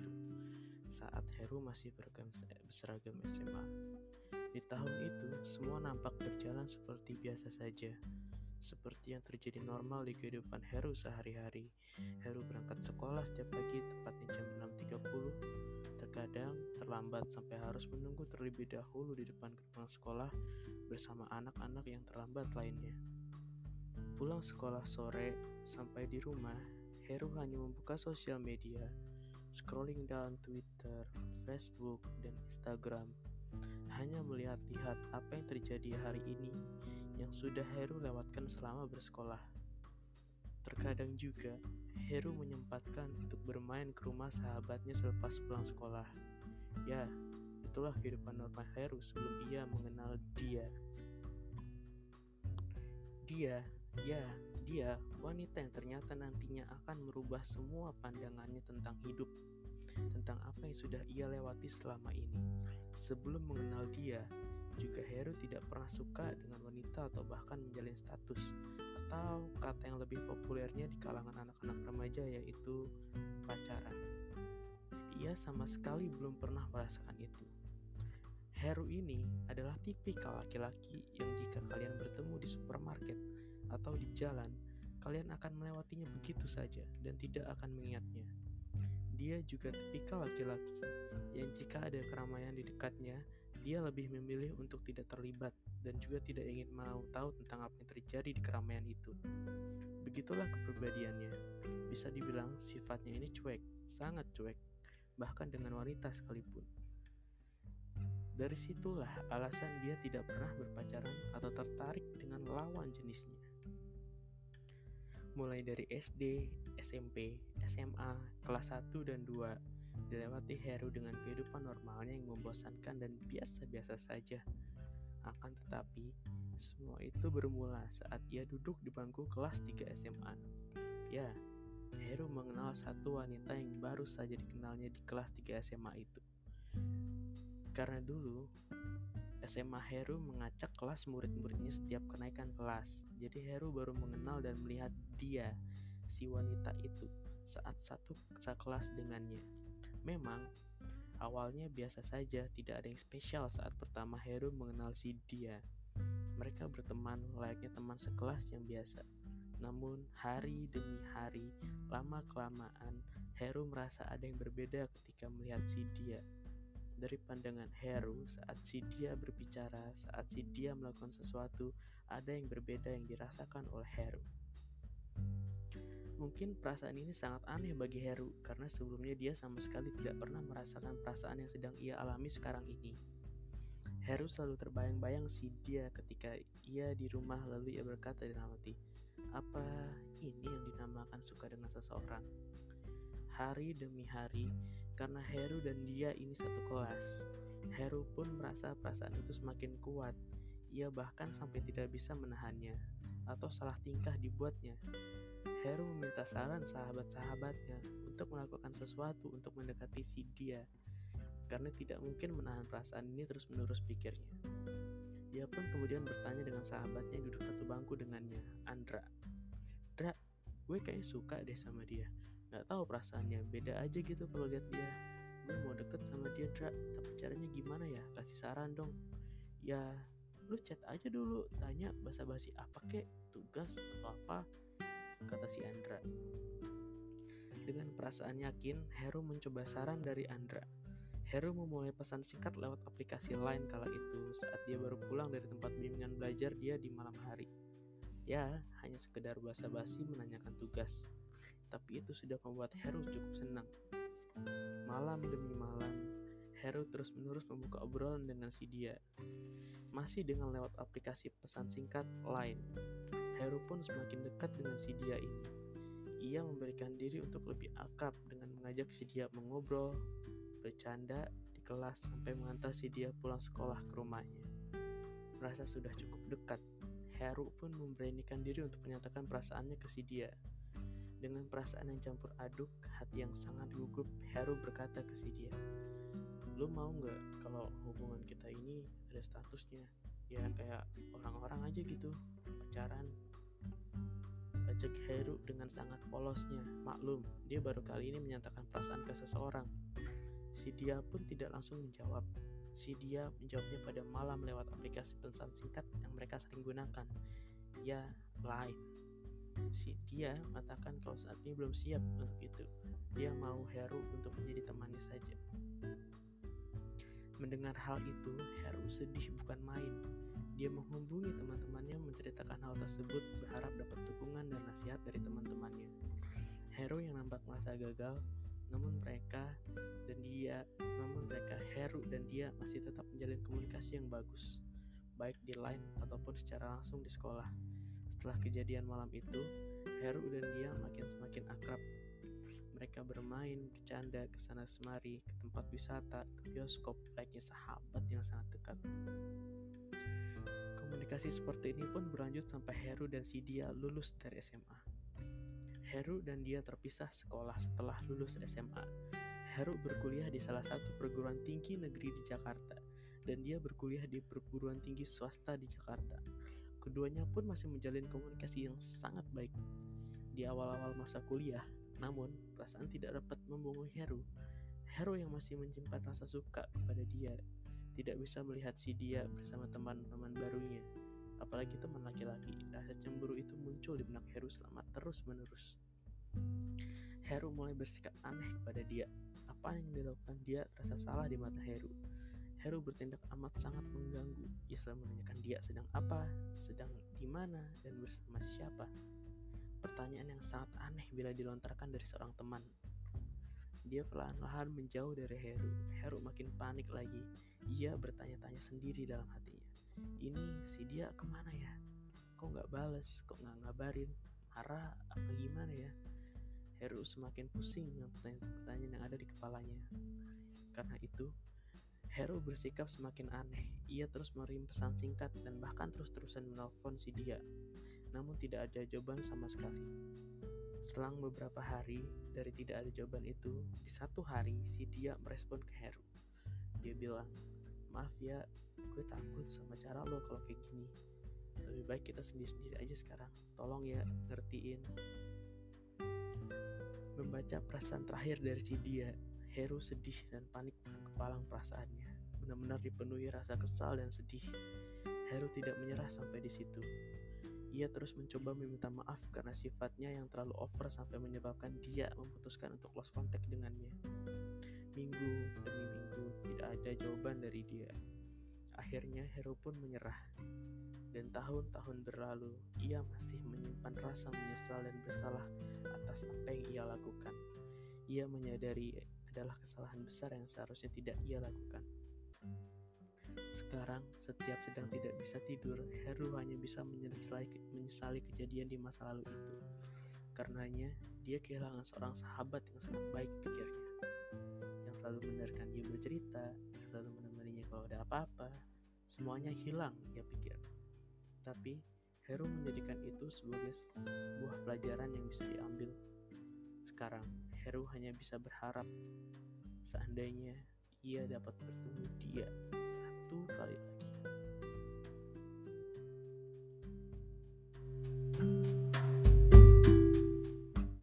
itu saat Heru masih berseragam SMA. Di tahun itu, semua nampak berjalan seperti biasa saja seperti yang terjadi normal di kehidupan Heru sehari-hari. Heru berangkat sekolah setiap pagi tepatnya jam 6.30. Terkadang terlambat sampai harus menunggu terlebih dahulu di depan gerbang sekolah bersama anak-anak yang terlambat lainnya. Pulang sekolah sore sampai di rumah, Heru hanya membuka sosial media, scrolling down Twitter, Facebook, dan Instagram hanya melihat-lihat apa yang terjadi hari ini yang sudah Heru lewatkan selama bersekolah. Terkadang juga, Heru menyempatkan untuk bermain ke rumah sahabatnya selepas pulang sekolah. Ya, itulah kehidupan normal Heru sebelum ia mengenal dia. Dia, ya, dia wanita yang ternyata nantinya akan merubah semua pandangannya tentang hidup tentang apa yang sudah ia lewati selama ini. Sebelum mengenal dia, juga Heru tidak pernah suka dengan wanita atau bahkan menjalin status atau kata yang lebih populernya di kalangan anak-anak remaja yaitu pacaran. Ia sama sekali belum pernah merasakan itu. Heru ini adalah tipikal laki-laki yang jika kalian bertemu di supermarket atau di jalan, kalian akan melewatinya begitu saja dan tidak akan mengingatnya. Dia juga tipikal laki-laki yang jika ada keramaian di dekatnya, dia lebih memilih untuk tidak terlibat dan juga tidak ingin mau tahu tentang apa yang terjadi di keramaian itu. Begitulah kepribadiannya. Bisa dibilang sifatnya ini cuek, sangat cuek, bahkan dengan wanita sekalipun. Dari situlah alasan dia tidak pernah berpacaran atau tertarik dengan lawan jenisnya mulai dari SD, SMP, SMA, kelas 1 dan 2, dilewati Heru dengan kehidupan normalnya yang membosankan dan biasa-biasa saja. Akan tetapi, semua itu bermula saat ia duduk di bangku kelas 3 SMA. Ya, Heru mengenal satu wanita yang baru saja dikenalnya di kelas 3 SMA itu. Karena dulu, SMA Heru mengacak kelas murid-muridnya setiap kenaikan kelas. Jadi Heru baru mengenal dan melihat dia, si wanita itu, saat satu kelas dengannya. Memang, awalnya biasa saja, tidak ada yang spesial saat pertama Heru mengenal si dia. Mereka berteman layaknya teman sekelas yang biasa. Namun, hari demi hari, lama-kelamaan, Heru merasa ada yang berbeda ketika melihat si dia dari pandangan Heru saat si dia berbicara, saat si dia melakukan sesuatu, ada yang berbeda yang dirasakan oleh Heru. Mungkin perasaan ini sangat aneh bagi Heru karena sebelumnya dia sama sekali tidak pernah merasakan perasaan yang sedang ia alami sekarang ini. Heru selalu terbayang-bayang si dia ketika ia di rumah lalu ia berkata dalam hati, apa ini yang dinamakan suka dengan seseorang? Hari demi hari, karena Heru dan dia ini satu kelas. Heru pun merasa perasaan itu semakin kuat. Ia bahkan sampai tidak bisa menahannya atau salah tingkah dibuatnya. Heru meminta saran sahabat-sahabatnya untuk melakukan sesuatu untuk mendekati si dia karena tidak mungkin menahan perasaan ini terus-menerus pikirnya. Dia pun kemudian bertanya dengan sahabatnya yang duduk satu bangku dengannya, Andra. Dra, gue kayaknya suka deh sama dia nggak tahu perasaannya beda aja gitu kalau lihat dia. Gue mau deket sama dia Dra tapi caranya gimana ya? Kasih saran dong. Ya lu chat aja dulu tanya basa-basi apa kek tugas atau apa kata si Andra. Dengan perasaan yakin Heru mencoba saran dari Andra. Heru memulai pesan singkat lewat aplikasi lain kala itu saat dia baru pulang dari tempat bimbingan belajar dia di malam hari. Ya, hanya sekedar basa-basi menanyakan tugas tapi itu sudah membuat Heru cukup senang. Malam demi malam, Heru terus-menerus membuka obrolan dengan si dia. Masih dengan lewat aplikasi pesan singkat lain, Heru pun semakin dekat dengan si dia ini. Ia memberikan diri untuk lebih akrab dengan mengajak si dia mengobrol, bercanda di kelas sampai mengantar si dia pulang sekolah ke rumahnya. Merasa sudah cukup dekat, Heru pun memberanikan diri untuk menyatakan perasaannya ke si dia. Dengan perasaan yang campur aduk, hati yang sangat gugup, Heru berkata ke si dia, Lu mau nggak kalau hubungan kita ini ada statusnya? Ya kayak orang-orang aja gitu, pacaran. membacak Heru dengan sangat polosnya. Maklum, dia baru kali ini menyatakan perasaan ke seseorang. Si dia pun tidak langsung menjawab. Si dia menjawabnya pada malam lewat aplikasi pesan singkat yang mereka sering gunakan. Ya, lain. Si dia mengatakan kalau saat ini belum siap untuk itu. Dia mau Heru untuk menjadi temannya saja. Mendengar hal itu, Heru sedih bukan main. Dia menghubungi teman-temannya menceritakan hal tersebut berharap dapat dukungan dan nasihat dari teman-temannya. Heru yang nampak merasa gagal, namun mereka dan dia, namun mereka Heru dan dia masih tetap menjalin komunikasi yang bagus, baik di line ataupun secara langsung di sekolah. Setelah kejadian malam itu, Heru dan dia makin semakin akrab mereka bermain, bercanda ke sana semari, ke tempat wisata, ke bioskop, layaknya sahabat yang sangat dekat. Komunikasi seperti ini pun berlanjut sampai Heru dan si dia lulus dari SMA. Heru dan dia terpisah sekolah setelah lulus SMA. Heru berkuliah di salah satu perguruan tinggi negeri di Jakarta, dan dia berkuliah di perguruan tinggi swasta di Jakarta. Keduanya pun masih menjalin komunikasi yang sangat baik. Di awal-awal masa kuliah, namun, perasaan tidak dapat membunuh Heru. Heru yang masih menyimpan rasa suka kepada dia tidak bisa melihat si dia bersama teman-teman barunya. Apalagi teman laki-laki, rasa cemburu itu muncul di benak Heru selama terus-menerus. Heru mulai bersikap aneh kepada dia. Apa yang dilakukan dia terasa salah di mata Heru. Heru bertindak amat sangat mengganggu. Ia selalu menanyakan dia sedang apa, sedang di mana, dan bersama siapa. Pertanyaan yang sangat aneh bila dilontarkan dari seorang teman. Dia perlahan-lahan menjauh dari Heru. Heru makin panik lagi. Ia bertanya-tanya sendiri dalam hatinya. Ini si dia ke mana ya? Kok nggak bales? Kok nggak ngabarin? Marah apa gimana ya? Heru semakin pusing dengan pertanyaan-pertanyaan yang ada di kepalanya. Karena itu, Heru bersikap semakin aneh. Ia terus mengirim pesan singkat dan bahkan terus-terusan menelpon si dia namun tidak ada jawaban sama sekali. Selang beberapa hari dari tidak ada jawaban itu, di satu hari si dia merespon ke Heru. Dia bilang, maaf ya, gue takut sama cara lo kalau kayak gini. Lebih baik kita sendiri-sendiri aja sekarang. Tolong ya, ngertiin. Membaca perasaan terakhir dari si dia, Heru sedih dan panik kepalang perasaannya. Benar-benar dipenuhi rasa kesal dan sedih. Heru tidak menyerah sampai di situ. Ia terus mencoba meminta maaf karena sifatnya yang terlalu over sampai menyebabkan dia memutuskan untuk lost contact dengannya. Minggu demi minggu tidak ada jawaban dari dia. Akhirnya Hero pun menyerah. Dan tahun-tahun berlalu, ia masih menyimpan rasa menyesal dan bersalah atas apa yang ia lakukan. Ia menyadari adalah kesalahan besar yang seharusnya tidak ia lakukan. Sekarang, setiap sedang tidak bisa tidur, Heru hanya bisa menyesali, kejadian di masa lalu itu. Karenanya, dia kehilangan seorang sahabat yang sangat baik pikirnya. Yang selalu mendengarkan dia bercerita, yang selalu menemaninya kalau ada apa-apa. Semuanya hilang, dia pikir. Tapi, Heru menjadikan itu sebagai sebuah pelajaran yang bisa diambil. Sekarang, Heru hanya bisa berharap seandainya ia dapat bertemu dia satu kali